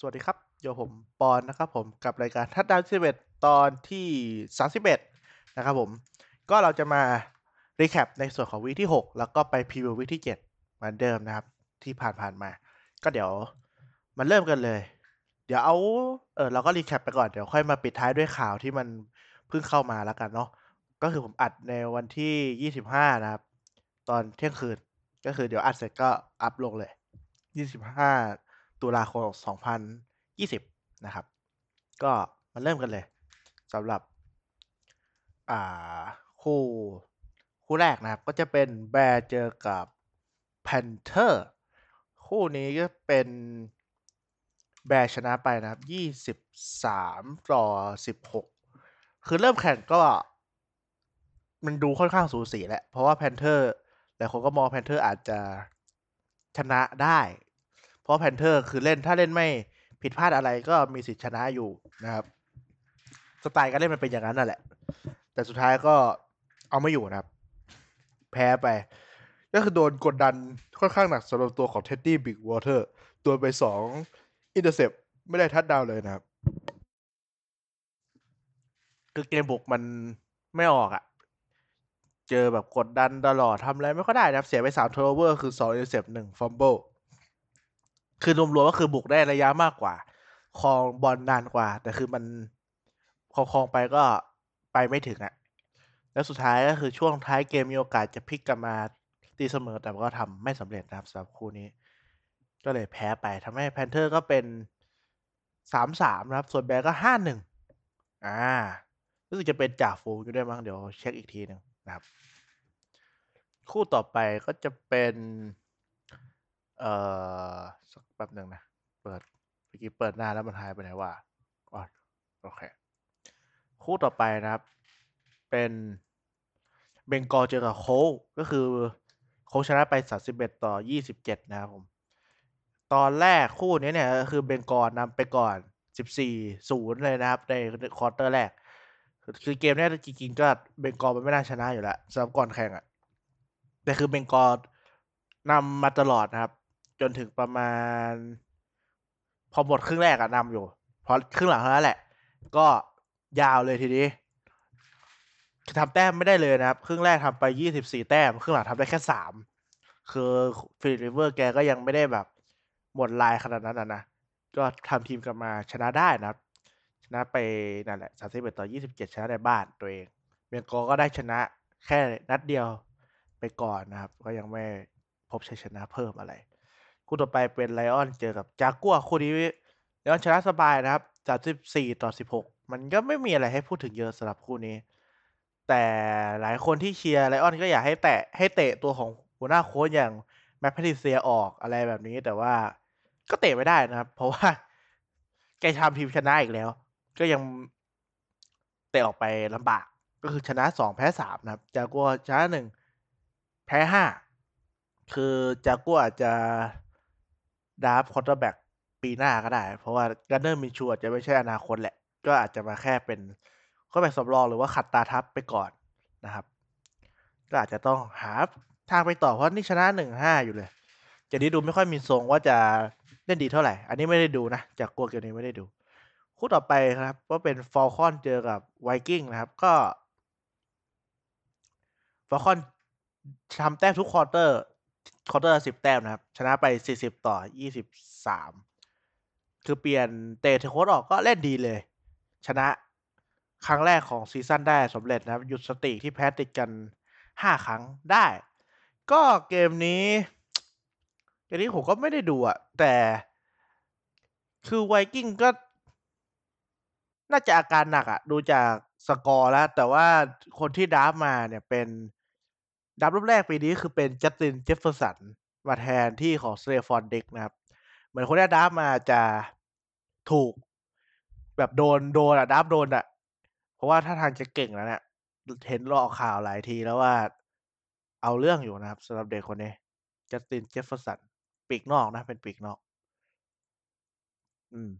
สวัสดีครับโยผมปอนนะครับผมกับรายการทัดดาวสิบเอ็ดตอนที่สามสิบเอ็ดนะครับผมก็เราจะมา recap ในส่วนของ week ที่หกแล้วก็ไป preview week ที่เจ็ดเหมือนเดิมนะครับ ที่ผ่านๆมา ก็เดี๋ยวมาเริ่มกันเลย เดี๋ยวเอาเออเราก็ recap ไปก่อนเดี๋ยวค่อยมาปิดท้ายด้วยข่าวที่มันเพิ่งเข้ามาแล้วกันเนาะก็คือผมอัดในวันที่ยี่สิบห้านะครับ ตอนเที่ยงคืนก็คือเดี๋ยวอัดเสร็จก็อัพลงเลยยี่สิบห้า ตุลาคมสองพันะครับ ก็มาเริ่มกันเลยสำหรับคู่คู่แรกนะครับ ก็จะเป็น Bears เจอกับ Panthers คู่นี้ก็เป็น Bears ชนะไปนะครับยี่สิบสามต่อสิบหกคือเริ่มแข่งก็มันดูค่อนข้างสูสีแหละ เพราะว่า Panthers หลายคนก็มอง Panthers อาจจะชนะได้ เพราะ Panthers คือเล่นถ้าเล่นไม่ผิดพลาดอะไรก็มีสิทธิ์ชนะอยู่นะครับ สไตล์การเล่นมันเป็นอย่างนั้นนั่นแหละ แต่สุดท้ายก็เอาไม่อยู่นะครับ แพ้ไป ก็คือโดนกดดันค่อนข้างหนักสำหรับตัวของ Teddy Bridgewater ปาไปสอง intercept ไม่ได้ touchdown เลยนะครับ คือเกมบุกมันไม่ออกอะ่ะ เจอแบบกดดันตลอดทำอะไรไม่ค่อยได้นะครับ เสียไปสาม turnover คือสอง intercept หนึ่ง fumble คือรวมๆก็คือบุกได้ระยะมากกว่าครองบอลนานกว่า แต่คือมันครองครองไปก็ไปไม่ถึงอะแล้วสุดท้ายก็คือช่วงท้ายเกมมีโอกาสจะพลิกกลับมาตีเสมอแต่ก็ทำไม่สำเร็จนะครับสำหรับคู่นี้ ก็เลยแพ้ไปทำให้ Panthers ก็เป็นสามสามนะครับ ส่วนแบร์ก็ห้าหนึ่งอ่ารู้สึกจะเป็นจ่าฟูอยู่ด้วยมั้งเดี๋ยวเช็คอีกทีหนึ่งนะครับ คู่ต่อไปก็จะเป็น เอ่อสักแป๊บหนึ่งนะ เปิดเมื่อกี้เปิดหน้าแล้วมันหายไปไหนวะอ๋อโอเค คู่ต่อไปนะครับ เป็นเบงกอลเจอกับโคก็คือโคชนะไป 31 ต่อ 27 นะครับผม ตอนแรกคู่นี้เนี่ยคือเบงกอลนำไปก่อน 14 0 เลยนะครับ ในควอเตอร์แรก คือเกมนี้จริงๆก็เบงกอลมันไม่น่าชนะอยู่แล้วสำหรับก่อนแข่งอะแต่คือเบงกอลนำมาตลอดนะครับ จนถึงประมาณ พอหมดครึ่งแรกอะนำอยู่ พอครึ่งหลังเท่านั้นแหละ ก็ยาวเลยทีนี้ทำแต้มไม่ได้เลยนะครับ ครึ่งแรกทำไปยี่สิบสี่แต้ม ครึ่งหลังทำได้แค่สามคือ Philip Rivers แกก็ยังไม่ได้แบบ หมดลายขนาดนั้นนะนะก็ทำทีมกลับมาชนะได้นะครับ ชนะไปนั่นแหละสามสิบเอ็ดต่อยี่สิบเจ็ดชนะในบ้านตัวเอง Bengals ก็ได้ชนะแค่นัดเดียวไปก่อนนะครับ ก็ยังไม่พบชัยชนะเพิ่มอะไร คู่ต่อไปเป็น Lions เจอกับ Jaguars คู่นี้ Lions ชนะสบายนะครับสามสิบสี่ต่อสิบหกมันก็ไม่มีอะไรให้พูดถึงเยอะสำหรับคู่นี้ แต่หลายคนที่เชียร์ Lions ก็อยากให้แตะให้เตะตัวของหัวหน้าโค้ชอย่าง Matt Patricia ออกอะไรแบบนี้แต่ว่าก็เตะไม่ได้นะครับ เพราะว่าแกทำทีมชนะอีกแล้ว ก็ยังเตะออกไปลำบาก ก็คือชนะสองแพ้สามนะครับ Jaguars ชนะหนึ่งแพ้ห้าคือ Jaguars อาจจะ draft quarterback ปีหน้าก็ได้ เพราะว่า Gardner Minshew อาจจะไม่ใช่อนาคตแหละ ก็อาจจะมาแค่เป็นก็แบบสำรองหรือว่าขัดตาทับไปก่อนนะครับ ก็อาจจะต้องหาทางไปต่อเพราะนี่ชนะหนึ่งห้าอยู่เลยจะนี้ดูไม่ค่อยมีทรงว่าจะเล่นดีเท่าไหร่ อันนี้ไม่ได้ดูนะ Jaguars เกมนี้ไม่ได้ดู คู่ต่อไปครับก็เป็น Falcons เจอกับ Vikings นะครับ ก็ Falcons ทำแต้มทุก quarter quarter สิบแต้มนะครับ ชนะไปสี่สิบต่อยี่สิบสามคือเปลี่ยนเตะ head coach ออกก็เล่นดีเลย ชนะครั้งแรกของ season ได้สำเร็จนะครับ หยุดสถิติที่แพ้ติดกันห้าครั้งได้ ก็เกมนี้เกมนี้ผมก็ไม่ได้ดูอะแต่คือ Vikings ก็ น่าจะอาการหนักอะดูจากสกอร์แล้ว แต่ว่าคนที่ draft มาเนี่ยเป็น draft รอบแรกปีนี้คือเป็น Justin Jeffersonมาแทนที่ของ Stefon Diggs นะครับ เหมือนคนที่ draft มาจะถูก แบบโดนโดนอะ draft โดนอะเพราะว่าท่าทางจะเก่งแล้วเนี่ยเห็นรอข่าวหลายทีแล้วว่าเอาเรื่องอยู่นะครับสำหรับเด็กคนนี้ Justin Jefferson ปีกนอกนะ เป็นปีกนอก อืม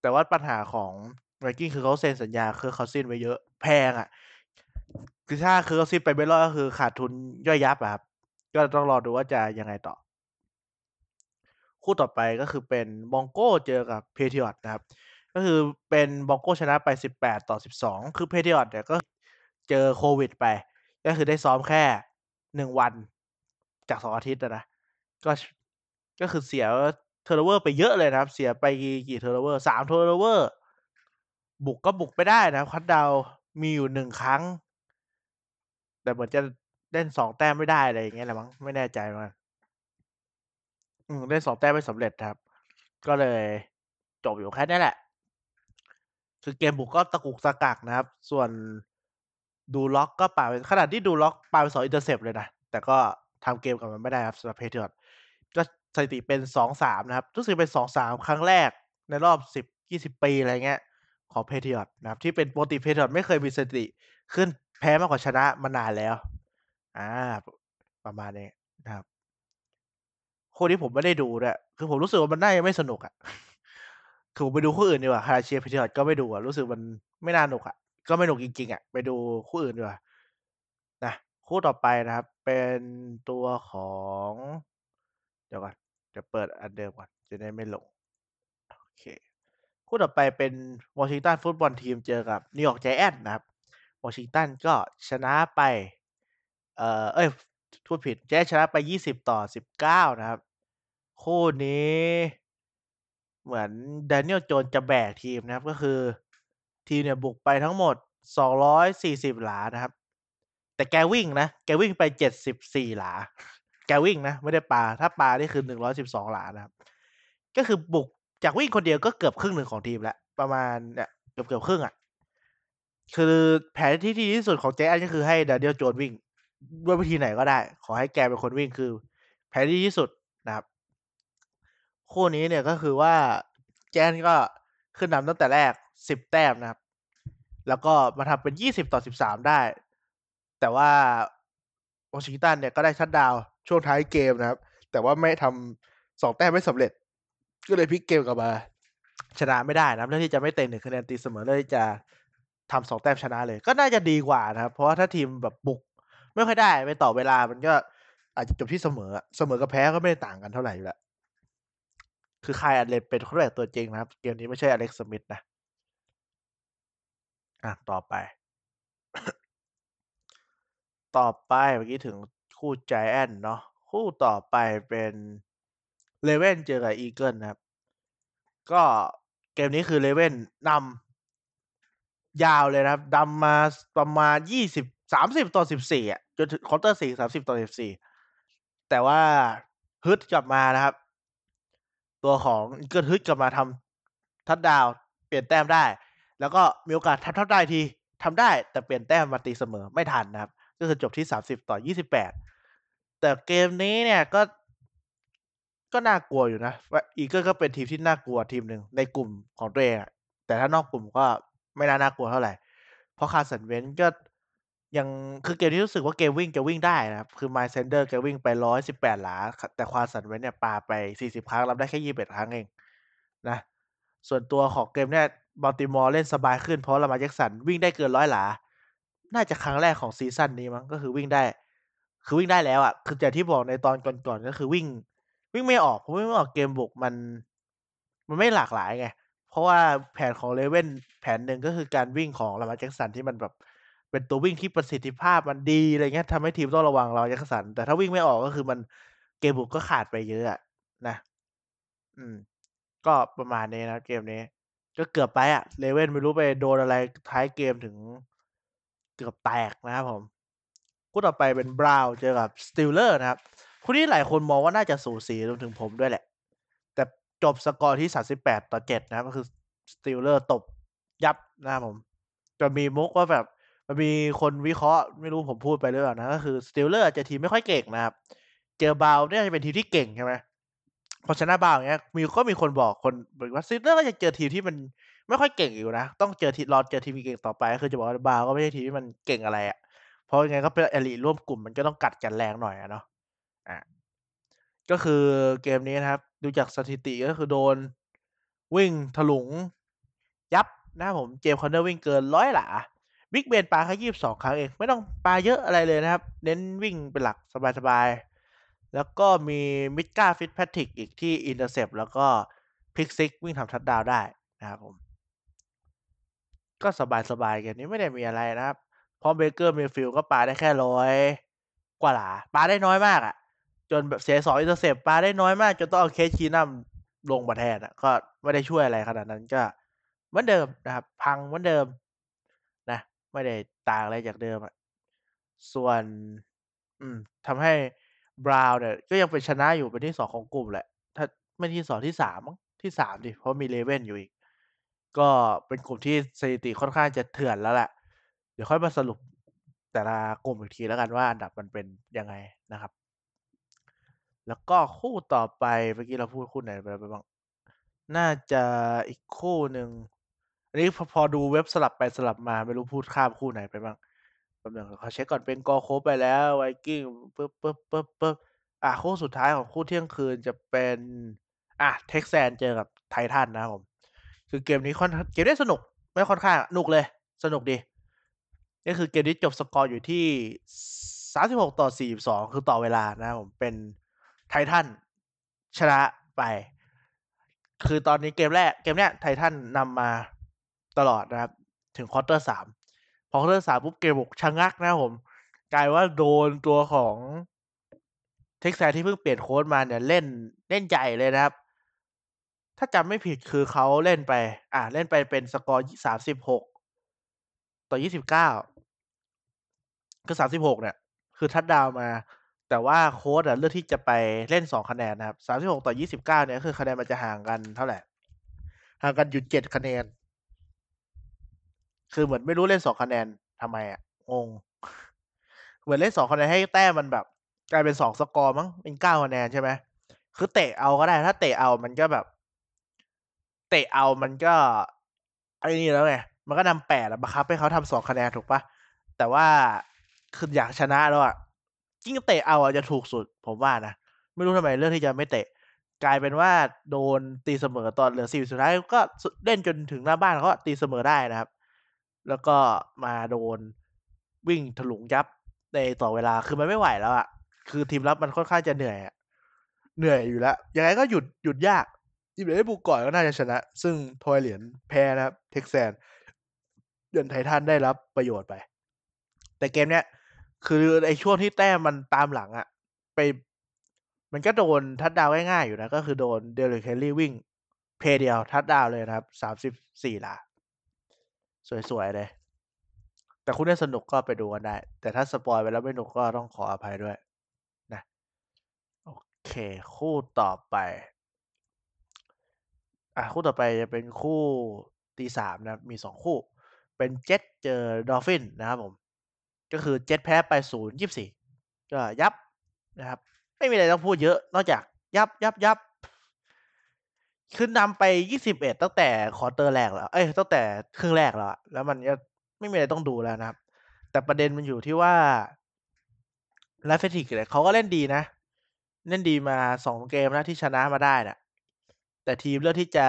แต่ว่าปัญหาของ Vikings คือเขาเซ็นสัญญาคือ Cousins ไว้เยอะ แพงอะ่ะ คือถ้าคือ Cousins ไปไม่รอดก็คือขาดทุนย่อยยับอะครับ ก็ต้องรอดูว่าจะยังไงต่อ คู่ต่อไปก็คือเป็น Broncos เจอกับ Patriots นะครับ ก็คือเป็น Broncos ชนะไป 18 ต่อ 12 คือ Patriots เนี่ยก็เจอโควิดไป ก็คือได้ซ้อมแค่หนึ่งวันจากสองอาทิตย์นะ ก็ก็คือเสีย turnover ไปเยอะเลยนะครับ เสียไปกี่ turnover สาม turnoverบุกก็บุกไปได้นะคัดดาวมีอยู่หนึ่งครั้ง แต่เหมือนจะเล่นสองแต้มไม่ได้อะไรอย่างเงี้ยแหละมั้งไม่แน่ใจมันอืมเล่นสองแต้มไม่สำเร็จครับ ก็เลยจบอยู่แค่นี้แหละ คือเกมบุกก็ตะกุกตะกักนะครับ ส่วน Drew Lock ก็ปาขนาดที่ Drew Lock ปาไปสอง intercept เลยนะ แต่ก็ทำเกมกับมันไม่ได้ครับสำหรับ Patriots ก็สถิติเป็นสองสามนะครับรู้สึกเป็นสองสามครั้งแรกในรอบสิบยี่สิบปีอะไรเงี้ย ของ Patriots นะครับ ที่เป็นปกติ Patriots ไม่เคยมีสถิติขึ้นแพ้มากกว่าชนะมานานแล้ว อ่า ประมาณนี้นะครับคู่นี้ผมไม่ได้ดูด้วยคือผมรู้สึกว่ามันน่าจะไม่สนุกอะ่ะคือผมไปดูคู่อื่นดีกว่าขนาดเชียร์ Patriots ก็ไม่ดูอะรู้สึกมันไม่น่าหนุกอะ ก็ไม่หนุกจริงๆอะ ไปดูคู่อื่นดีกว่านะคู่ต่อไปนะครับ เป็นตัวของ เดี๋ยวก่อนจะเปิดอันเดิมก่อนจะได้ไม่หลงโอเค คู่ต่อไปเป็น Washington Football Team เจอกับ New York Giants นะครับวอชิงตันก็ชนะไป เอ่อ เอ้ยพูดผิด Giants ชนะไป 20 ต่อ 19 นะครับ คู่นี้ เหมือน Daniel Jones จะแบกทีมนะครับ ก็คือทีมเนี่ยบุกไปทั้งหมด 240 หลานะครับ แต่แกวิ่งนะ แกวิ่งไป 74 หลา แกวิ่งนะ ไม่ได้ปา ถ้าปา นี่คือ 112 หลานะครับ ก็คือบุก จากวิ่งคนเดียวก็เกือบครึ่งหนึ่งของทีมแล้ว ประมาณเนี่ยเกือบเกือบครึ่งอะ คือแผนที่ดีที่สุดของแจ๊ก็คือให้ดานิเอลโจนวิ่งด้วยวิธีไหนก็ได้ ขอให้แกเป็นคนวิ่งคือ แผนที่ดีที่สุดนะครับ คู่นี้เนี่ยก็คือว่าแจนก็ขึ้นนำตั้งแต่แรกสิบแต้มนะครับ แล้วก็มาทำเป็นยี่สิบต่อสิบสามได้ แต่ว่าวอชิงตันเนี่ยก็ได้ชัดดาวช่วงท้ายเกมนะครับ แต่ว่าไม่ทำสองแต้มไม่สำเร็จ ก็เลยพลิกเกมกลับมา ชนะไม่ได้นะเรื่องที่จะไม่เตะหนึ่งคะแนนตีเสมอเลยจะทำสองแต้มชนะเลย ก็น่าจะดีกว่านะครับ เพราะว่าถ้าทีมแบบบุก ไม่ค่อยได้ไปต่อเวลามันก็อาจจะจบที่เสมอ เสมอกับแพ้ก็ไม่ได้ต่างกันเท่าไหร่อยู่แล้วคือ Kyle Allen เป็นคนแรกตัวจริงนะครับ เกมนี้ไม่ใช่ Alex Smith นะ อะ ต่อไป ต่อไปเมื่อกี้ถึงคู่ใจแอนเนาะคู่ต่อไปเป็น Ravens เจอกับ Eagles นะครับ ก็เกมนี้คือ Ravens นำยาวเลยนะครับนำมาประมาณยี่สิบสามสิบต่อสิบสี่อะจนถึง quarter สี่สามสิบต่อสิบสี่แต่ว่าฮึดกลับมานะครับ ตัวของอีเกิลฮึดกลับมาทำทัดดาวเปลี่ยนแต้มได้ แล้วก็มีโอกาสทำทัดได้ทีทำได้แต่เปลี่ยนแต้มมาตีเสมอไม่ทันนะครับ ก็คือจบที่สามสิบต่อยี่สิบแปดแต่เกมนี้เนี่ยก็ ก็น่ากลัวอยู่นะอีเกิลก็เป็นทีมที่น่ากลัวทีมหนึ่งในกลุ่มของตัวเองแต่ถ้านอกกลุ่มก็ไม่น่าน่ากลัวเท่าไหร่ เพราะคาสันเวนก็ยังคือเกมที่รู้สึกว่าเกมวิ่งจะวิ่งได้นะครับ คือ Miles Sanders แกวิ่งไปร้อยสิบแปดหลา แต่ Carson Wentz เนี่ยปาไปสี่สิบครั้งรับได้แค่ยี่สิบเอ็ดครั้งเองนะ ส่วนตัวของเกมเนี่ย Baltimore เล่นสบายขึ้นเพราะ Lamar Jackson วิ่งได้เกินร้อยหลา น่าจะครั้งแรกของ season นี้มั้งก็คือวิ่งได้ คือวิ่งได้แล้วอะ คืออย่างที่บอกในตอนก่อนๆก็คือวิ่ง วิ่งไม่ออกเพราะวิ่งไม่ออกเกมบุกมัน มันไม่หลากหลายไง เพราะว่าแผนของ Ravens แผนหนึ่งก็คือการวิ่งของ Lamar Jackson ที่มันแบบเป็นตัววิ่งที่ประสิทธิภาพมันดีอะไรเงี้ยทำให้ทีมต้องระวัง Lamar Jackson แต่ถ้าวิ่งไม่ออกก็คือมันเกมบุกก็ขาดไปเยอะอะนะ อืม ก็ประมาณนี้นะเกมนี้ ก็เกือบไปอะ Ravens ไม่รู้ไปโดนอะไรท้ายเกมถึงเกือบแตกนะครับผมคู่ต่อไปเป็น Browns เจอกับ Steelers นะครับ คู่นี้หลายคนมองว่าน่าจะสูสีรวมถึงผมด้วยแหละ แต่จบสกอร์ที่ 38 ต่อ 7 นะครับ ก็คือ Steelers ตบยับนะครับผมจะมีมุกว่าแบบมันมีคนวิเคราะห์ไม่รู้ผมพูดไปหรือเปล่านะก็คือ Steelers จะทีมไม่ค่อยเก่งนะครับ เจอบาวเนี่ยจะเป็นทีมที่เก่งใช่ไหมพอชนะบาวเงี้ยมีก็มีคนบอกคนบอกว่า Steelers ก็จะเจอทีมที่มันไม่ค่อยเก่งอยู่นะ ต้องเจอทีรอเจอทีมเก่งต่อไปก็คือจะบอกว่าบาวก็ไม่ใช่ทีมที่มันเก่งอะไรอะ่ะเพราะยังไงก็เป็นอริร่วมกลุ่มมันก็ต้องกัดกันแรงหน่อยอะเนาะ อะ ก็คือเกมนี้นะครับ ดูจากสถิติก็คือโดนวิ่งถลุง ยับนะผม James Conner วิ่งเกินร้อยหลา Big Ben ปาแค่ยี่สิบสองครั้งเอง ไม่ต้องปาเยอะอะไรเลยนะครับ เน้นวิ่งเป็นหลักสบายๆ แล้วก็มี Minkah Fitzpatrick อีกที่ intercept แล้วก็ pick six วิ่งทำทัดดาวได้นะครับผม ก็สบายๆเกมนี้ไม่ได้มีอะไรนะครับเพราะ Baker Mayfield ก็ปาได้แค่ร้อยกว่าหลา ปาได้น้อยมากอะ่ะ นแบบเสียสอง intercept ปาได้น้อยมาก จนต้องเอา Case Keenum ลงมาแทนอะ่ะ ก็ไม่ได้ช่วยอะไรขนาดนั้นก็เหมือนเดิมนะครับ พังเหมือนเดิม นะ ไม่ได้ต่างอะไรจากเดิมอะส่วน อืมทำให้ Browns เนี่ย ก็ยังเป็นชนะอยู่เป็นที่สองของกลุ่มแหละ ถ้าไม่ที่สองที่สามที่สามดิเพราะมี Ravens อยู่อีก ก็เป็นกลุ่มที่สถิติค่อนข้างจะเถื่อนแล้วแหละ เดี๋ยวค่อยมาสรุปแต่ละกลุ่มอีกทีแล้วกันว่าอันดับมันเป็นยังไงนะครับ แล้วก็คู่ต่อไปเมื่อกี้เราพูดคู่ไหนไปบ้าง น่าจะอีกคู่หนึ่งอันนี้พอพอดูเว็บสลับไปสลับมาไม่รู้พูดข้ามคู่ไหนไปบ้างแป๊บนึงขอเช็คก่อนเป็นกอโคไปแล้วไวกิ้งปึ๊บปึ๊บปึ๊บปึ๊บอะคู่สุดท้ายของคู่เที่ยงคืนจะเป็นอะ Texans เจอกับ Titans นะครับผม คือเกมนี้ค่อนเกมนี้สนุก ไม่ค่อนข้างสนุกเลย สนุกดีนี่คือเกมนี้จบสกอร์อยู่ที่สามสิบหกต่อสี่สองคือต่อเวลานะครับผมเป็น Titans ชนะไป คือตอนนี้เกมแรกเกมเนี้ย Titans นำมาตลอดนะครับ ถึง quarter สามพอ quarter สามปุ๊บเกมบุกชะงักนะผม กลายว่าโดนตัวของTexans ที่เพิ่งเปลี่ยนโค้ชมาเนี่ยเล่นเล่นใหญ่เลยนะครับ ถ้าจำไม่ผิดคือเขาเล่นไป อ่าเล่นไปเป็นสกอร์สามสิบหกต่อยี่สิบเก้าคือสามสิบหกเนี่ย คือทัดดาวมา แต่ว่าโค้ชเลือกที่จะไปเล่นสองคะแนนนะครับสามสิบหกต่อยี่สิบเก้าเนี่ยคือคะแนนมันจะห่างกันเท่าไหร่ ห่างกันอยู่เจ็ดคะแนน คือเหมือนไม่รู้เล่นสองคะแนนทำไมอะงง เหมือนเล่นสองคะแนนให้แต้มมันแบบ กลายเป็นสองสกอร์มั้งเป็นเก้าคะแนนใช่ไหมคือเตะเอาก็ได้ ถ้าเตะเอามันก็แบบ เตะเอามันก็ไอ้นี่แล้วไงมันก็นำแปดบังคับให้เขาทำสองคะแนนถูกปะแต่ว่าคืออยากชนะแล้วอะ ยิ่งเตะเอาจะถูกสุด ผมว่านะ ไม่รู้ทำไมเรื่องที่จะไม่เตะ กลายเป็นว่าโดนตีเสมอตอนเหลือสี่สุดท้ายก็เล่นจนถึงหน้าบ้านเขาตีเสมอได้นะครับ แล้วก็มาโดนวิ่งถลุงยับในต่อเวลาคือมันไม่ไหวแล้วอะ คือทีมรับมันค่อนข้างจะเหนื่อยอะเหนื่อยอยู่แล้วยังไงก็หยุดหยุดยากทีมไหนได้บุกก่อนก็น่าจะชนะ ซึ่งทอยเหรียญแพ้นะครับ Texans เดือน Titans ได้รับประโยชน์ไป แต่เกมเนี้ย คือไอ้ช่วงที่แต้มมันตามหลังอะไป มันก็โดนทัดดาวง่ายๆอยู่นะ ก็คือโดน Derrick Henry วิ่ง เพย์เดียวทัดดาวเลยนะครับสามสิบสี่หลา สวยๆเลย แต่คู่นี้สนุกก็ไปดูกันได้ แต่ถ้า spoil ไปแล้วไม่สนุกก็ต้องขออภัยด้วยนะ โอเค คู่ต่อไป อะคู่ต่อไปจะเป็นคู่ตีสามนะมีสองคู่ เป็นเจ็ตเจอ Dolphins นะครับผม ก็คือเจ็ตแพ้ไปศูนย์ยี่สี่ก็ยับนะครับ ไม่มีอะไรต้องพูดเยอะนอกจากยับยับยับขึ้นนำไปยี่สิบเอ็ดตั้งแต่ quarter แรกแล้ว เอ้ยตั้งแต่ครึ่งแรกแล้ว แล้วมันก็ไม่มีอะไรต้องดูแล้วนะครับ แต่ประเด็นมันอยู่ที่ว่า Fitzpatrick เนี่ยเขาก็เล่นดีนะ เล่นดีมาสองเกมนะที่ชนะมาได้นะแต่ทีมเลือกที่จะ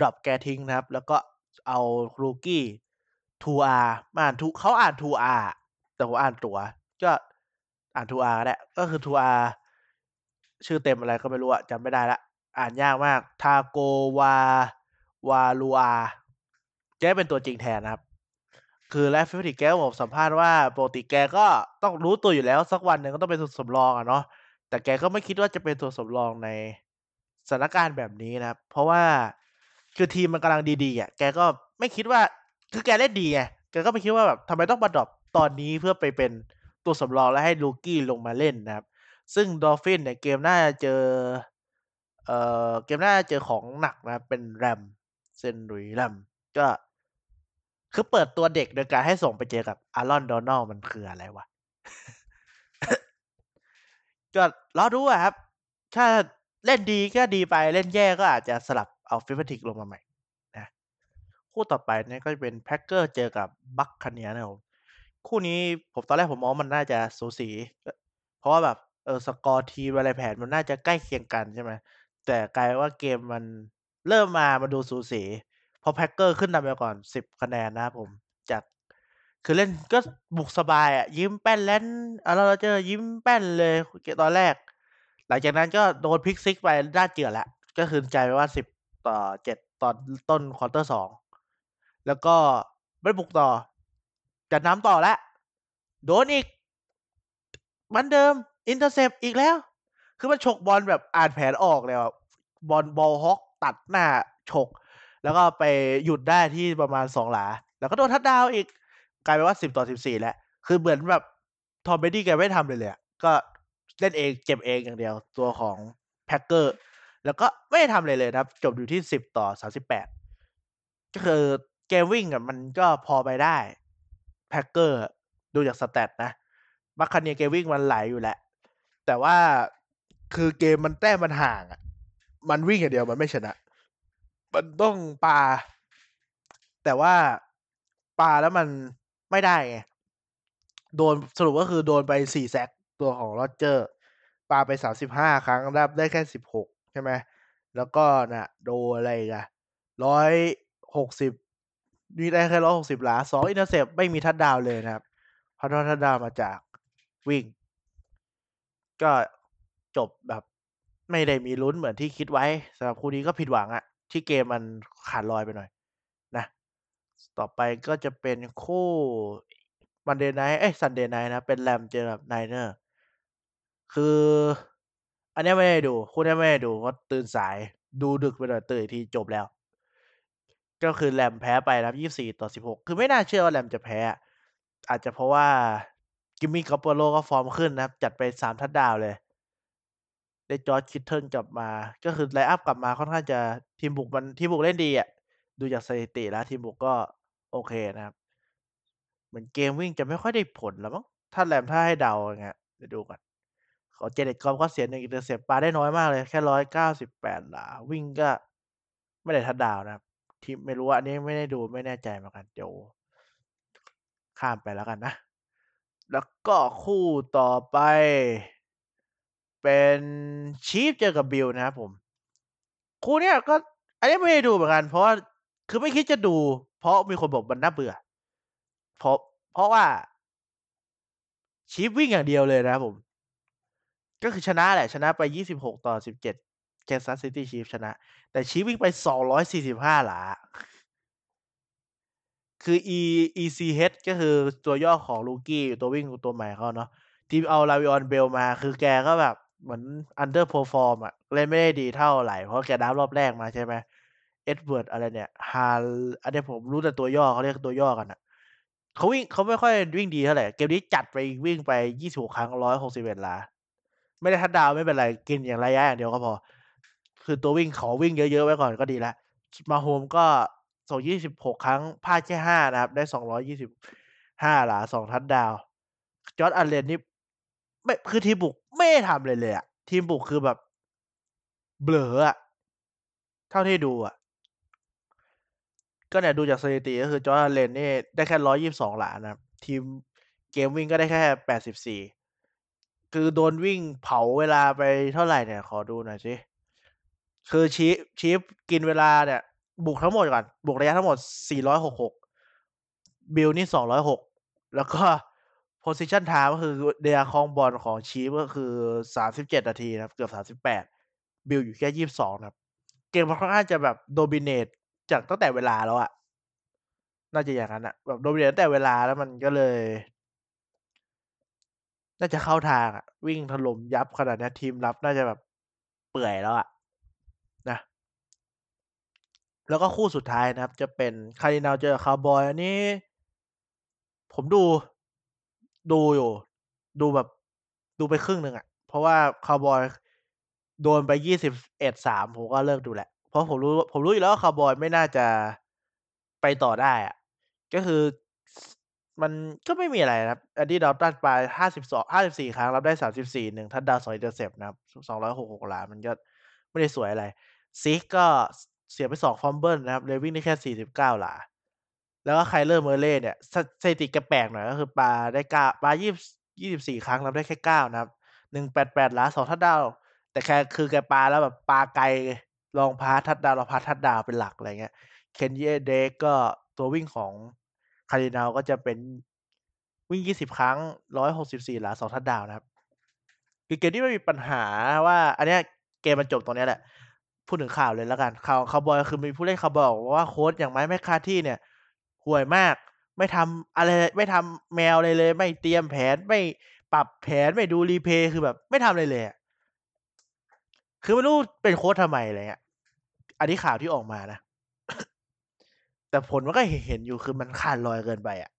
drop แกทิ้งนะครับ แล้วก็เอา rookie Tua มาอ่านทูเขาอ่าน Tuaแต่ผมอ่านตัว ก็อ่านทูอาร์ก็ได้ก็คือทูอาร์ชื่อเต็มอะไรก็ไม่รู้อะจำไม่ได้ละ อ่านยากมาก ทาโกวาวาลูอาแกเป็นตัวจริงแทนนะครับ คือแลฟฟิติแกบอกสัมภาษณ์ว่าปกติแกก็ต้องรู้ตัวอยู่แล้วสักวันหนึ่งก็ต้องเป็นตัวสำรองอะเนาะแต่แกก็ไม่คิดว่าจะเป็นตัวสำรองในสถานการณ์แบบนี้นะครับ เพราะว่าคือทีมมันกำลังดีๆอะแกก็ไม่คิดว่า คือแกเล่นดีไงแกก็ไม่คิดว่าแบบทำไมต้องมา drop ตอนนี้เพื่อไปเป็นตัวสำรองแล้วให้ rookie ลงมาเล่นนะครับ ซึ่ง Dolphins เนี่ยเกมหน้าเจอ เอ่อเกมหน้าเจอของหนักนะเป็น Rams St. Louis Rams ก็คือเปิดตัวเด็กโดยการให้ส่งไปเจอกับ Aaron Donald มันคืออะไรวะ ก็รอดูอะครับ ถ้าเล่นดีก็ดีไปเล่นแย่ก็อาจจะสลับเอา Fitzpatrick ลงมาใหม่ คู่ต่อไปเนี่ยก็จะเป็น Packers เจอกับ Buccaneers นะครับ คู่นี้ผมตอนแรกผมมองมันน่าจะสูสี เพราะว่าแบบเออสกอร์ทีมอะไรแผนมันน่าจะใกล้เคียงกันใช่ไหมแต่กลายว่าเกมมันเริ่มมามาดูสูสีพอ Packers ขึ้นนำไปก่อนสิบคะแนนนะครับผมจากคือเล่นก็บุกสบายอะ ยิ้มแป้นเล่น Aaron Rodgers ยิ้มแป้นเลยตอนแรก หลังจากนั้นก็โดน pick six ไปด้านเจือแล้วก็คืนใจไปว่าสิบต่อเจ็ดตอนต้นควอเตอร์สอง แล้วก็ไม่บุกต่อจะน้ำต่อแล้วโดนอีกเหมันเดิม อินเตอร์เซปอีกแล้ว คือมันฉกบอลแบบอ่านแผนออกเลยอะบอลบอลฮอกตัดหน้าฉก แล้วก็ไปหยุดได้ที่ประมาณสองหลา แล้วก็โดนทัดดาวอีก กลายเป็นว่าสิบต่อสิบสี่แล้ว คือเหมือนแบบทอมเบดี้แกไม่ทำเลยเลยก็เล่นเองเจ็บเองอย่างเดียว ตัวของ Packers แล้วก็ไม่ได้ทำระยะเลยนะครับ จบอยู่ที่สิบต่อสามสิบแปดก็คือ เกมวิ่งอะมันก็พอไปได้ Packers ดูจาก stat นะ Buccaneers เกมวิ่งมันไหลอยู่แหละ แต่ว่าคือเกมมันแต้มมันห่างอะ มันวิ่งอย่างเดียวมันไม่ชนะ มันต้องปา แต่ว่าปาแล้วมันไม่ได้ไงโดนสรุปก็คือโดนไปสี่ sack ตัวของ Rodgers ปาไปสามสิบห้าครั้งรับได้แค่สิบหกใช่ไหมแล้วก็น่ะ โดนอะไรกันร้อยหกสิบ นี่ได้แค่ร้อยหกสิบหลาสอง intercept ไม่มี touchdown เลยนะครับเพราะทัดดาวมาจากวิ่ง ก็จบแบบไม่ได้มีลุ้นเหมือนที่คิดไว้สำหรับคู่นี้ก็ผิดหวังอะที่เกมมันขาดลอยไปหน่อย นะ ต่อไปก็จะเป็นคู่ Monday Night เอ้ย Sunday Night นะ เป็น Rams เจอกับ Niners คือ อันนี้ไม่ได้ดู คู่นี้ไม่ได้ดูเพราะตื่นสายดูดึกไปหน่อยตื่นทีจบแล้ว ก็คือ Rams แพ้ไปนะครับยี่สี่ต่อสิบหกคือไม่น่าเชื่อว่า Rams จะแพ้ อาจจะเพราะว่า Jimmy Garoppolo ก็ฟอร์มขึ้นนะครับ จัดไปสามทัดดาวเลย ได้ George Kittle กลับมา ก็คือ line-up กลับมาค่อนข้างจะทีมบุกมันทีมบุกเล่นดีอะ ดูจากสถิติแล้วทีมบุกก็โอเคนะครับ เหมือนเกมวิ่งจะไม่ค่อยได้ผลแล้วมั้ง ถ้า Rams ถ้าให้เดาอย่างเงี้ยเดี๋ยวดูก่อนขอ Jared Goff ก็เสียหนึ่ง intercept ปาได้น้อยมากเลย แค่ร้อยเก้าสิบแปดหลา วิ่งก็ไม่ได้ทัดดาวนะครับ ทีมไม่รู้อันนี้ไม่ได้ดูไม่แน่ใจเหมือนกันเดี๋ยวข้ามไปแล้วกันนะ แล้วก็คู่ต่อไป เป็น Chiefs เจอกับ Bills นะครับผม คู่เนี้ยก็ อันนี้ไม่ได้ดูเหมือนกัน เพราะว่าคือไม่คิดจะดู เพราะมีคนบอกมันน่าเบื่อ เพราะเพราะว่า Chiefs วิ่งอย่างเดียวเลยนะครับผม ก็คือชนะแหละ ชนะไปยี่สิบหกต่อสิบเจ็ด Kansas City Chiefs ชนะ แต่ Chiefs วิ่งไปสองร้อยสี่สิบห้าหลา คือ E ECH ก็คือตัวย่อของ rookie ตัววิ่งตัวใหม่เขาเนาะที่เอา Le'Veon Bell มา คือแกก็แบบเหมือน underperform อะเล่นไม่ได้ดีเท่าไหร่ เพราะแก draft รอบแรกมาใช่ไหม Edwards อะไรเนี่ยฮาอันนี้ผมรู้แต่ตัวย่อเขาเรียกตัวย่อกันอะเขาวิ่งเขาไม่ค่อยวิ่งดีเท่าไหร่ เกมนี้จัดไปวิ่งไปยี่สิบครั้งร้อยหกสิบเอ็ดหลา ไม่ได้ทัดดาวไม่เป็นไร กินอย่างระยะอย่างเดียวก็พอ คือตัววิ่งขอวิ่งเยอะๆไว้ก่อนก็ดีแล้วMahomes ก็ส่งยี่สิบหกครั้งพลาดแค่ห้านะครับ ได้สองร้อยี่สิบห้าหลาสองทัดดาว Josh Allen นี่ไม่คือทีมบุกไม่ทำระยะเลยอะทีมบุกคือแบบ เบลออะเท่าที่ดูอะก็เนี่ยดูจากสถิติก็คือ Josh Allen นี่ได้แค่ร้อยี่สองหลานะครับ ทีมเกมวิ่งก็ได้แค่แปดสิบสี่คือโดนวิ่งเผาเวลาไปเท่าไหร่เนี่ย ขอดูหน่อยสิ คือ Chiefs Chiefs กินเวลาเนี่ย บุกทั้งหมดก่อน บุกระยะทั้งหมด 466 Bills นี่ 206 แล้วก็ possession time ก็คือเวลาครองบอลของ Chiefs ก็คือ 37 นาทีนะครับ เกือบ 38 Bills อยู่แค่ 22 นะครับ เกมมันค่อนข้างจะแบบ dominate จากตั้งแต่เวลาแล้วอะน่าจะอย่างนั้นอะแบบ dominate ตั้งแต่เวลาแล้วมันก็เลยน่าจะเข้าทางอะวิ่งถล่มยับขนาดนี้ทีมรับน่าจะแบบเปื่อยแล้วอะ แล้วก็คู่สุดท้ายนะครับ จะเป็น Cardinals เจอคาร์บอยอันนี้ ผมดูดูอยู่ ดูแบบดูไปครึ่งหนึ่งอะเพราะว่าคาร์บอยโดนไปยี่สิบเอ็ดสามผมก็เลิกดูแหละ เพราะผมรู้ผมรู้อยู่แล้วว่าคาร์บอยไม่น่าจะไปต่อได้อะก็คือมันก็ไม่มีอะไรนะครับ Andy Dalton ไปห้าสิบสองห้าสิบสี่ครั้ง รับได้สามสิบสี่หนึ่ง touchdown สอง intercept นะครับสองร้อยหกหกหลามันก็ไม่ได้สวยอะไร Zeke ก็ เสียไปสอง fumble นะครับแล้ววิ่งได้แค่สี่สิบเก้าหลา แล้วก็ Kyler Murray เนี่ยสถิติแกแปลกหน่อยก็คือปาได้เก้าปายี่ยี่สิบสี่ครั้งรับได้แค่เก้านะครับหนึ่งแปดแปดหลาสองทัดดาว แต่แค่คือแกปาแล้วแบบปาไกลลองพาทัดดาวลองพาทัดดาวเป็นหลักอะไรเงี้ยเคนเยเดกก็ตัววิ่งของคารินาลก็จะเป็นวิ่ง 20 ครั้ง 164 หลา 2 ทัดดาวนะครับ คือเกมที่ไม่มีปัญหาว่า อันเนี้ยเกมมันจบตรงนี้แหละ พูดถึงข่าวเลยแล้วกันข่าวคาวบอยคือมีผู้เล่นคาวบอยบอกว่าโค้ชอย่างไม้แมคคาร์ธีเนี่ยห่วยมาก ไม่ทำอะไรไม่ทำแมวอะไรเลย ไม่เตรียมแผนไม่ปรับแผนไม่ดูรีเพย์คือแบบ ไม่ทำอะไรเลย คือไม่รู้เป็นโค้ชทำไมอะไรเงี้ยอันนี้ข่าวที่ออกมานะ แต่ผลมันก็เห็นอยู่คือมันขาดลอยเกินไปอะ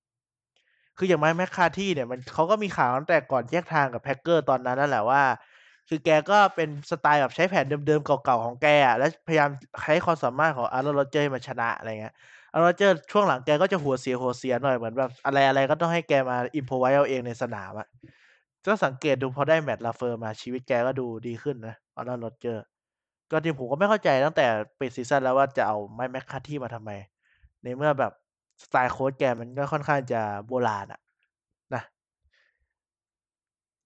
คืออย่างไม้แมคคาร์ธีเนี่ยมันเขาก็มีข่าวตั้งแต่ก่อนแยกทางกับ Packers ตอนนั้นนั่นแหละว่า คือแกก็เป็นสไตล์แบบใช้แผนเดิมๆ เก่าๆ ของแกอะแล้วพยายามใช้ความสามารถของ Aaron Rodgers ให้มันชนะอะไรเงี้ย Aaron Rodgers ช่วงหลังแกก็จะหัวเสียๆหน่อยเหมือนแบบอะไรๆก็ต้องให้แกมา improvise เอาเองในสนามอะก็สังเกตดูพอได้ Matt LaFleur มาชีวิตแกก็ดูดีขึ้นนะ Aaron Rodgers ก็จริงผมก็ไม่เข้าใจตั้งแต่ปิดซีซั่นแล้วว่าจะเอาไม้แมคคาร์ธีมาทำไม ในเมื่อแบบสไตล์โค้ชแกมันก็ค่อนข้างจะโบราณอะนะ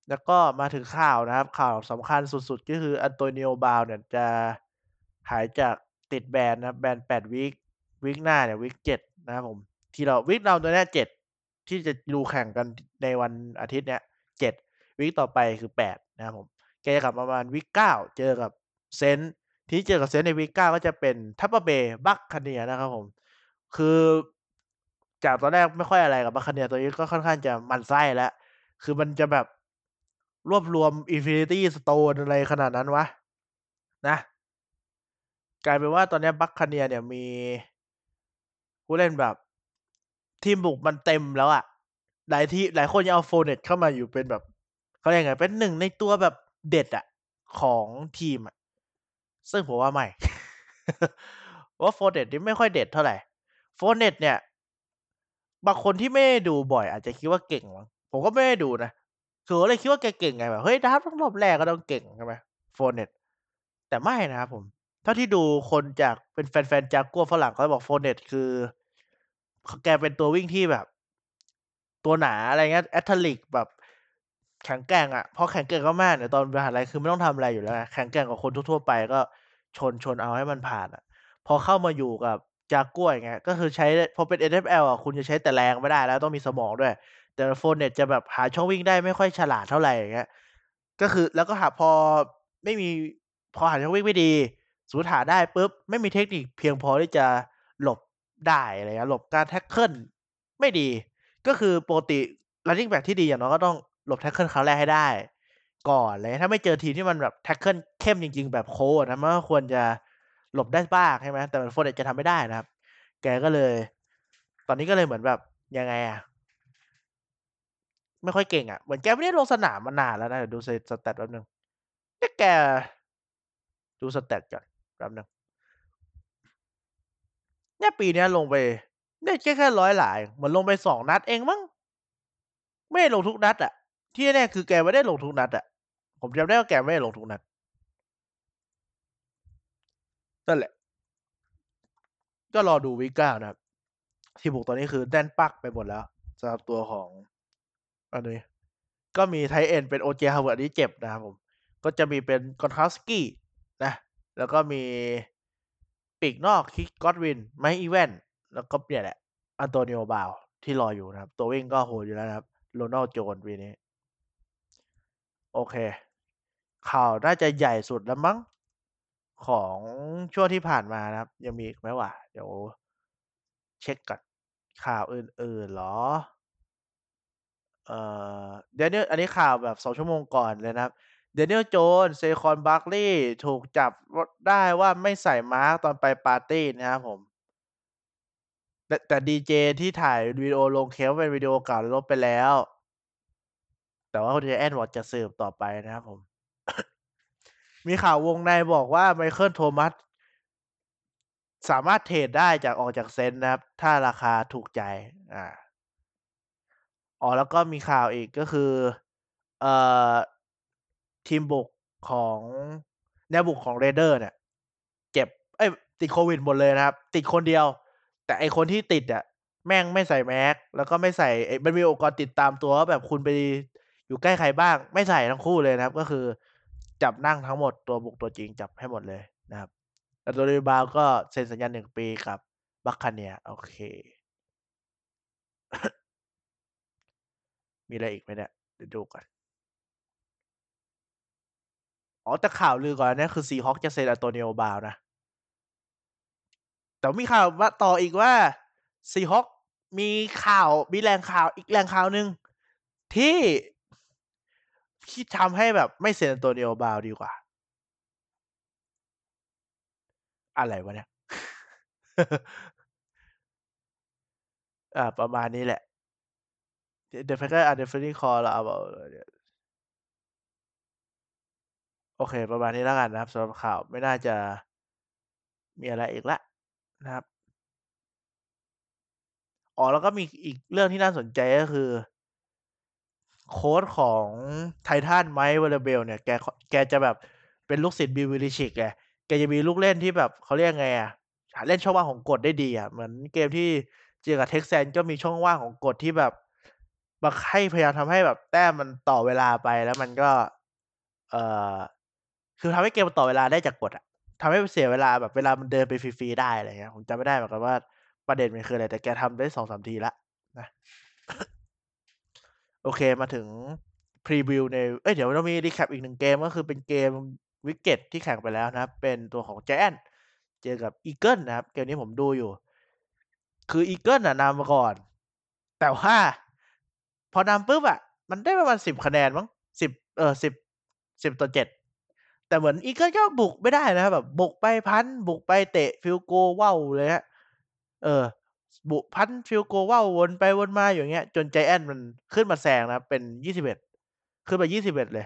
แล้วก็มาถึงข่าวนะครับ ข่าวสำคัญสุดๆ ก็คือ Antonio Brown เนี่ยจะหายจากติดแบนนะครับ แบน8วีกวีกหน้าเนี่ยวีก7นะครับผม ที่เราวีกเราตัวนี้ย7ที่จะดูแข่งกันในวันอาทิตย์เนี้ย7วีกต่อไปคือ8นะครับผมแกจะกลับมาประมาณวีก9เจอกับ Saints ทีนี้เจอกับ Saints ในวีก9ก็จะเป็น Tampa Bay Buccaneers นะครับผม คือจากตอนแรกไม่ค่อยอะไรกับ Buccaneers ตอนนี้ก็ค่อนข้างจะมันไส้แล้วคือมันจะแบบ รวบรวม Infinity Stone อะไรขนาดนั้นวะ นะ กลายเป็นว่าตอนนี้ย Buccaneers เนี่ยมีผู้เล่นแบบ ทีมบุกมันเต็มแล้วอะหลายทีหลายคนยังเอา Fournette เข้ามาอยู่เป็นแบบเขาเรียกไงเป็นหนึ่งในตัวแบบเด็ดอะของทีมอะซึ่งผมว่าไม่ว่า Fournette นี่ไม่ค่อยเด็ดเท่าไหร Fournette เนี่ยบางคนที่ไม่ด้ดูบ่อยอาจจะคิดว่าเก่งมั้งผมก็ไม่ได้ดูนะ คือเลยคิดว่าแกเก่งไงแบบเฮ้ยดราฟต์รอบแรกก็ต้องเก่งใช่ไหม Fournette แต่ไม่นะครับผมเท่าที่ดูคนจากเป็นแฟนๆ Jaguars ฝรั่งเขาบอก Fournette คือขแกเป็นตัววิ่งที่แบบ ตัวหนาอะไรเงี้ย Athletic แบบแข็งแกร่งอะพอแข็งแกร่งมากเนี่ยตอนมหาลัยคือไม่ต้องทำอะไรอยู่แล้วแข็งแกร่งกว่าคนทั่วๆไปก็ชนๆเอาให้มันผ่านอะพอเข้ามาอยู่กับ Jaguars อย่างเงี้ยก็คือใช้พอเป็น NFL อะคุณจะใช้แต่แรงไม่ได้แล้วต้องมีสมองด้วย แต่ Fournette จะแบบหาช่องวิ่งได้ไม่ค่อยฉลาดเท่าไหรอย่างเงี้ยก็คือแล้วก็หาพอไม่มีพอหาช่องวิ่งไม่ดีสมมุติหาได้ปุ๊บไม่มีเทคนิคเพียงพอที่จะหลบได้อะไรเงี้ยหลบการ tackle ไม่ดี ก็คือปกติ running back ที่ดีอย่างน้อยก็ต้องหลบ tackle ครั้งแรกให้ได้ ก่อนเงี้ยถ้าไม่เจอทีมที่มันแบบ tackle เข้มจริง ๆ แบบ Colts อะนะมันก็ควรจะหลบได้บ้างใช่ไหมแต่ Fournette จะทำไม่ได้นะครับ แกก็เลย ตอนนี้ก็เลยเหมือนแบบยังไงอะ ไม่ค่อยเก่งอะเหมือนแกไม่ได้ลงสนามมานานแล้วนะเดี๋ยวดูส stat แป๊บหนึ่งเอ๊ะแก ดู stat ก่อนแป๊บหนึ่งเนี่ยปีนี้ลงไปได้แค่แค่100หลาเองเหมือนลงไป2นัดเองมั้งไม่ได้ลงทุกนัดอะที่แน่คือแกไม่ได้ลงทุกนัดอะผมจำได้ว่าแกไม่ได้ลงทุกนัดนั่นแหละ ก็รอดูวีก9นะครับ ทีมบุกตอนนี้คือแน่นปักไปหมดแล้วสำหรับตัวของ อันนี้ ก็มี tight end เป็น O.J. Howard อันนี้เจ็บนะครับผม ก็จะมีเป็น Gronkowski นะ แล้วก็มีปีกนอก Chris Godwin Mike Evans แล้วก็เนี่ยแหละ Antonio Brown ที่รออยู่นะครับ ตัววิ่งก็โหดอยู่แล้วนะครับ Ronald Jones ปีนี้ โอเค ข่าวน่าจะใหญ่สุดแล้วมั้งของช่วงที่ผ่านมานะครับ ยังมีอีกไหมวะ?เดี๋ยว เช็กก่อนข่าวอื่นๆหรอ? เอ่อ Daniel อันนี้ข่าวแบบ2ชั่วโมงก่อนเลยนะครับ Daniel Jones Saquon Barkley ถูกจับได้ว่าไม่ใส่มาสก์ตอนไปปาร์ตี้นะครับผม แต่แต่ดีเจที่ถ่ายวิดีโอลงเคว่าเป็นวิดีโอเก่าลบไปแล้ว แต่ว่า Giants บอกจะสืบต่อไปนะครับผม มีข่าววงในบอกว่า Michael Thomas สามารถเทรดได้จากออกจาก Saints นะครับ ถ้าราคาถูกใจอา อ๋อ แล้วก็มีข่าวอีก ก็คือ เอ่อ ทีมบุกของ แนวบุกของ Raiders เนี่ย เจ็บ เอ๊ยติดโควิดหมดเลยนะครับ ติดคนเดียว แต่ไอคนที่ติดอะ แม่งไม่ใส่แมสก์แล้วก็ไม่ใส่ไอมันมีอุปกรณ์ติดตามตัวว่าแบบคุณไปอยู่ใกล้ใครบ้าง ไม่ใส่ทั้งคู่เลยนะครับ ก็คือจับนั่งทั้งหมดตัวบุกตัวจริงจับให้หมดเลยนะครับ Antonio Brown ก็เซ็นสัญญา1ปีกับ Buccaneers โอเค มีอะไรอีกไหมเนี่ย?เดี๋ยวดูก่อนอ๋อแต่ข่าวลือก่อนนเนี้ยคือ Seahawks จะเซ็น Antonio Brown นะ แต่มีข่าวว่าต่ออีกว่า Seahawks มีข่าวมีแหล่งข่าวอีกแหล่งข่าวหนึ่งที่ที่ทำให้แบบไม่เซ็น Antonio Brown ดีกว่า อะไรวะเนี่ยอาประมาณนี้แหละ The the Packers are definitely call about โอเค ประมาณนี้แล้วกันนะครับสำหรับข่าวไม่น่าจะมีอะไรอีกแล้วนะครับ อ๋อ แล้วก็มีอีกเรื่องที่น่าสนใจก็คือ โคชของ Titans Mike Vrabel เนี่ย แกแกจะแบบเป็นลูกศิษย์ Bill Belichick ไงแกจะมีลูกเล่นที่แบบเขาเรียกไงอะเล่นช่องว่างของกฎได้ดีอะ เหมือนเกมที่เจอกับ Texans ก็มีช่องว่างของกฎที่แบบ มาให้พยายามทำให้แบบแต้มมันต่อเวลาไปแล้วมันก็ เอ่อคือทำให้เกมมันต่อเวลาได้จากกฎอะทำให้เสียเวลาแบบเวลามันเดินไปฟรีๆได้อะไรเงี้ยผมจำไม่ได้เหมือนกันว่าประเด็นมันคืออะไรแต่แกทำได้2-3ทีล้วนะโอเคมาถึงพรีวิวใน เอ๊ยเดี๋ยวเรามี recap อีก1เกมก็คือเป็นเกม Week 7ที่แข่งไปแล้วนะครับ เป็นตัวของ Giants เจอกับ Eagles นะครับ เกมนี้ผมดูอยู่ คือ Eagles น่ะนำมาก่อน แต่ว่า พอนำปุ๊บอะมันได้ประมาณ10คะแนนมั้ง10เออสิบสิบต่อ10 10-7แต่เหมือน Eagles ก็บุกไม่ได้นะครับแบบ บุกไปพันต์บุกไปเตะฟีลโกว่าวเลยครับเออ บุกพันต์ฟีลโกว่าววนไปวนมาอย่างเงี้ย จน Giants มันขึ้นมาแซงนะครับเป็น21ขึ้นมา21เอ็ดเลย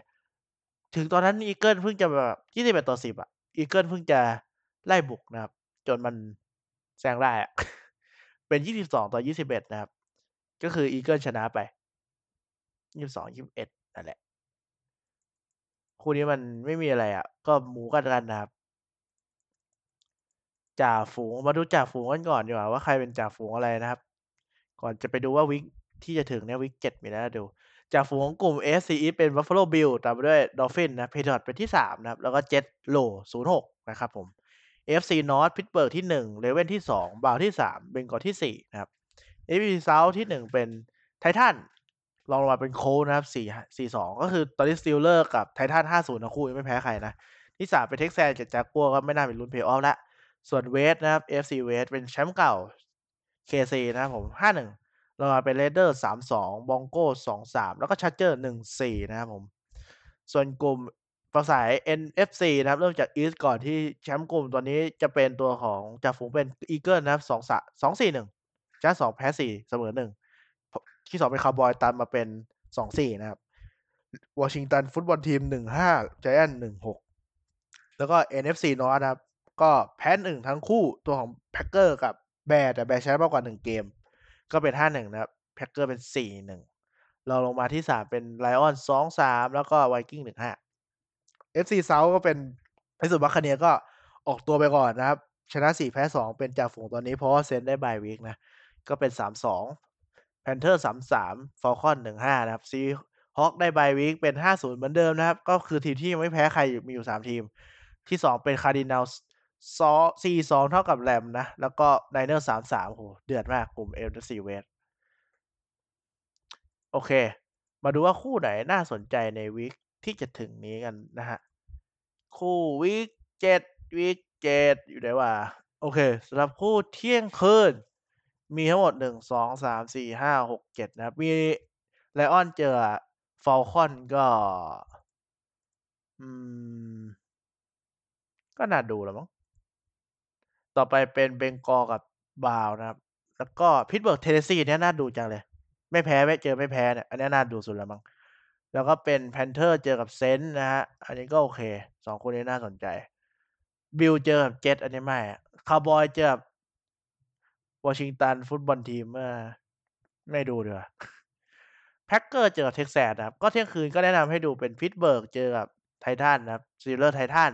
ถึงตอนนั้น Eagles เพิ่งจะแบบ21-10อะ Eagles เพิ่งจะไล่บุกนะครับ จนมันแซงได้อะเป็น22-21นะครับ ก็คือ Eagles ชนะไป 22-21นั่นแหละ คู่นี้มันไม่มีอะไรอะก็หมูกันกันนะครับจ่าฝูงมาดูจ่าฝูงกันก่อนดีกว่าว่าใครเป็นจ่าฝูงอะไรนะครับ ก่อนจะไปดูว่า Week ที่จะถึงเนี่ย Week 7มีอะไรน่าดูจ่าฝูงของกลุ่ม AFC e เป็น Buffalo Bill ตามมาด้วย Dolphin นะ p a t r i o t เป็นที่3นะครับ แล้วก็ Jets Low 06นะครับผม AFC North Pittsburgh ที่1 Ravens ที่2 Browns ที่3 Bengals ที่4นะครับ AFC South ที่1เป็น Titan ลองมาเป็นโค้ดนะครับสี่สี่สองก็คือตอนนี้ Steelers กับ Titans ห้าศูนย์นะคู่ยังไม่แพ้ใครนะ ที่สามเป็น Texans กับ Jaguars ก็ไม่น่าเป็นลุ้นเพลย์ออฟละ ส่วน West นะครับ AFC West เป็นแชมป์เก่า KC นะครับผมห้าหนึ่งลงมาเป็นเรเดอร์สามสองบองโก้สองสามแล้วก็ Chargers หนึ่งสี่นะครับผม ส่วนกลุ่มประสาย NFC นะครับ เริ่มจาก East ก่อนที่แชมป์กลุ่มตัวนี้จะเป็นตัวของจ่าฝูงเป็น Eagles นะครับสองสะสองสี่หนึ่งจ้าสองแพ้สี่เสมอหนึ่ง ที่สองเป็นคาร์บอยตามมาเป็นสองสี่นะครับ Washington Football Team หนึ่งห้าจแอนหนึ่งหกแล้วก็ NFC นอตนะครับ ก็แพ้หนึ่งทั้งคู่ตัวของ Packers กับ Bears แต่ Bears ชนะมากกว่าหนึ่งเกม ก็เป็นห้าหนึ่งนะPackers เป็นสี่หนึ่งเราลงมาที่สามเป็น Lions สองสามแล้วก็ Vikings หนึ่งห้า NFC South ก็เป็นในสุด Buccaneers ก็ออกตัวไปก่อนนะครับ ชนะสี่แพ้สองเป็นจ่าฝูงตอนนี้เพราะ Saints ได้ bye week นะ ก็เป็นสามสอง Falcons 1-5นหนึ่งห้านะครับ Seahawks ได้ bye week เป็น5-0เหมือนเดิมนะครับ ก็คือทีมที่ยังไม่แพ้ใครมีอยู่3ทีม ที่2เป็น Cardinals ซอ4-2เท่ากับ Rams นะ แล้วก็ Niners 3-3โอ้โฮเดือดมากกลุ่ม NFC West โอเค มาดูว่าคู่ไหนน่าสนใจในวีกที่จะถึงนี้กันนะครับคู่วีก7วีก7อยู่ไหนวะ โอเคสำหรับคู่เที่ยงคืน มีทั้งหมด1 2 3 4 5 6 7นะครับ มี Lions เจอ Falcons ก็ อืม ก็น่าดูแหละมั้ง ต่อไปเป็น Bengals กับ Browns นะครับ แล้วก็ Pittsburgh Tennessee เนี่ยน่าดูจังเลย ไม่แพ้ไม่เจอไม่แพ้เนี่ย อันนี้น่าดูสุดแล้วมั้ง แล้วก็เป็น Panthers เจอกับ Saints นะครับอันนี้ก็โอเค2คู่นี้น่าสนใจ Bills เจอกับ Jets อันนี้ไม่อะ Cowboys เจอกับ Washington Football Team ไม่ดูเดือย Packers เจอกับ Texans นะครับ ก็เที่ยงคืนก็แนะนำให้ดูเป็น Pittsburgh เจอกับTitans นะครับ Steelers Titans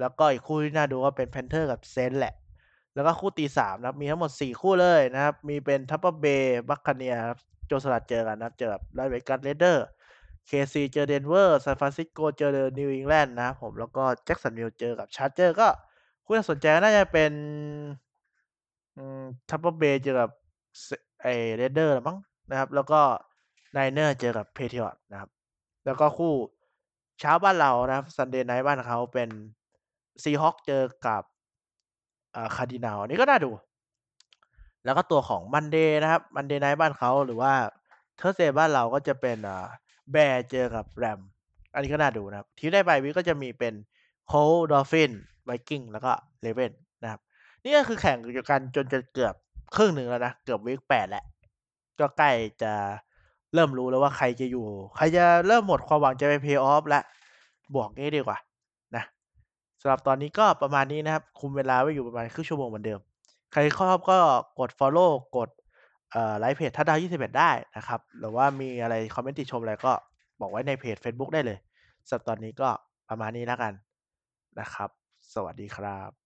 แล้วก็อีกคู่ที่น่าดูก็เป็น Panthers กับ Saints แหละ แล้วก็คู่ตีสามนะครับ มีทั้งหมดสี่คู่เลยนะครับ มีเป็น Tampa Bay Buccaneers ครับโจรสลัดเจอกันนะครับเจอกับ Las Vegas Raiders KC เจอ Denver San Francisco เจอ New England นะครับผมแล้วก็ Jacksonville เจอกับ Chargers ก็คู่ที่สนใจก็น่าจะเป็น อืม Tampa Bay เจอกับไอ้ Raiders ละมั้งนะครับ แล้วก็ Niners เจอกับ Patriots นะครับ แล้วก็คู่เช้าบ้านเรานะครับ Sunday Night บ้านเขาเป็น Seahawks เจอกับอ่า Cardinals อันนี้ก็น่าดู แล้วก็ตัวของ Monday นะครับ Monday Night บ้านเขาหรือว่า Thursday บ้านเราก็จะเป็นอ่า Bears เจอกับ Rams อันนี้ก็น่าดูนะครับ ทีมได้บายวีกก็จะมีเป็น Colts Dolphins Vikings แล้วก็ Ravens น นี่ก็คือแข่งกันจนจะเกือบครึ่งหนึ่งแล้วนะ เกือบวีก8แล้วก็ใกล้จะเริ่มรู้แล้วว่าใครจะอยู่ ใครจะเริ่มหมดความหวังจะไป Play-off แล้วบอกงี้ดีกว่านะสำหรับตอนนี้ก็ประมาณนี้นะครับ คุมเวลาไว้อยู่ประมาณครึ่งชั่วโมงเหมือนเดิม ใครชอบก็กดฟอลโลว์กดไลก์เพจทัดดาว 21 ได้นะครับ หรือว่ามีอะไรคอมเมนต์ติชมอะไรก็บอกไว้ในเพจเฟซบุ๊กได้เลยสำหรับตอนนี้ก็ประมาณนี้แล้วกันนะครับ สวัสดีครับ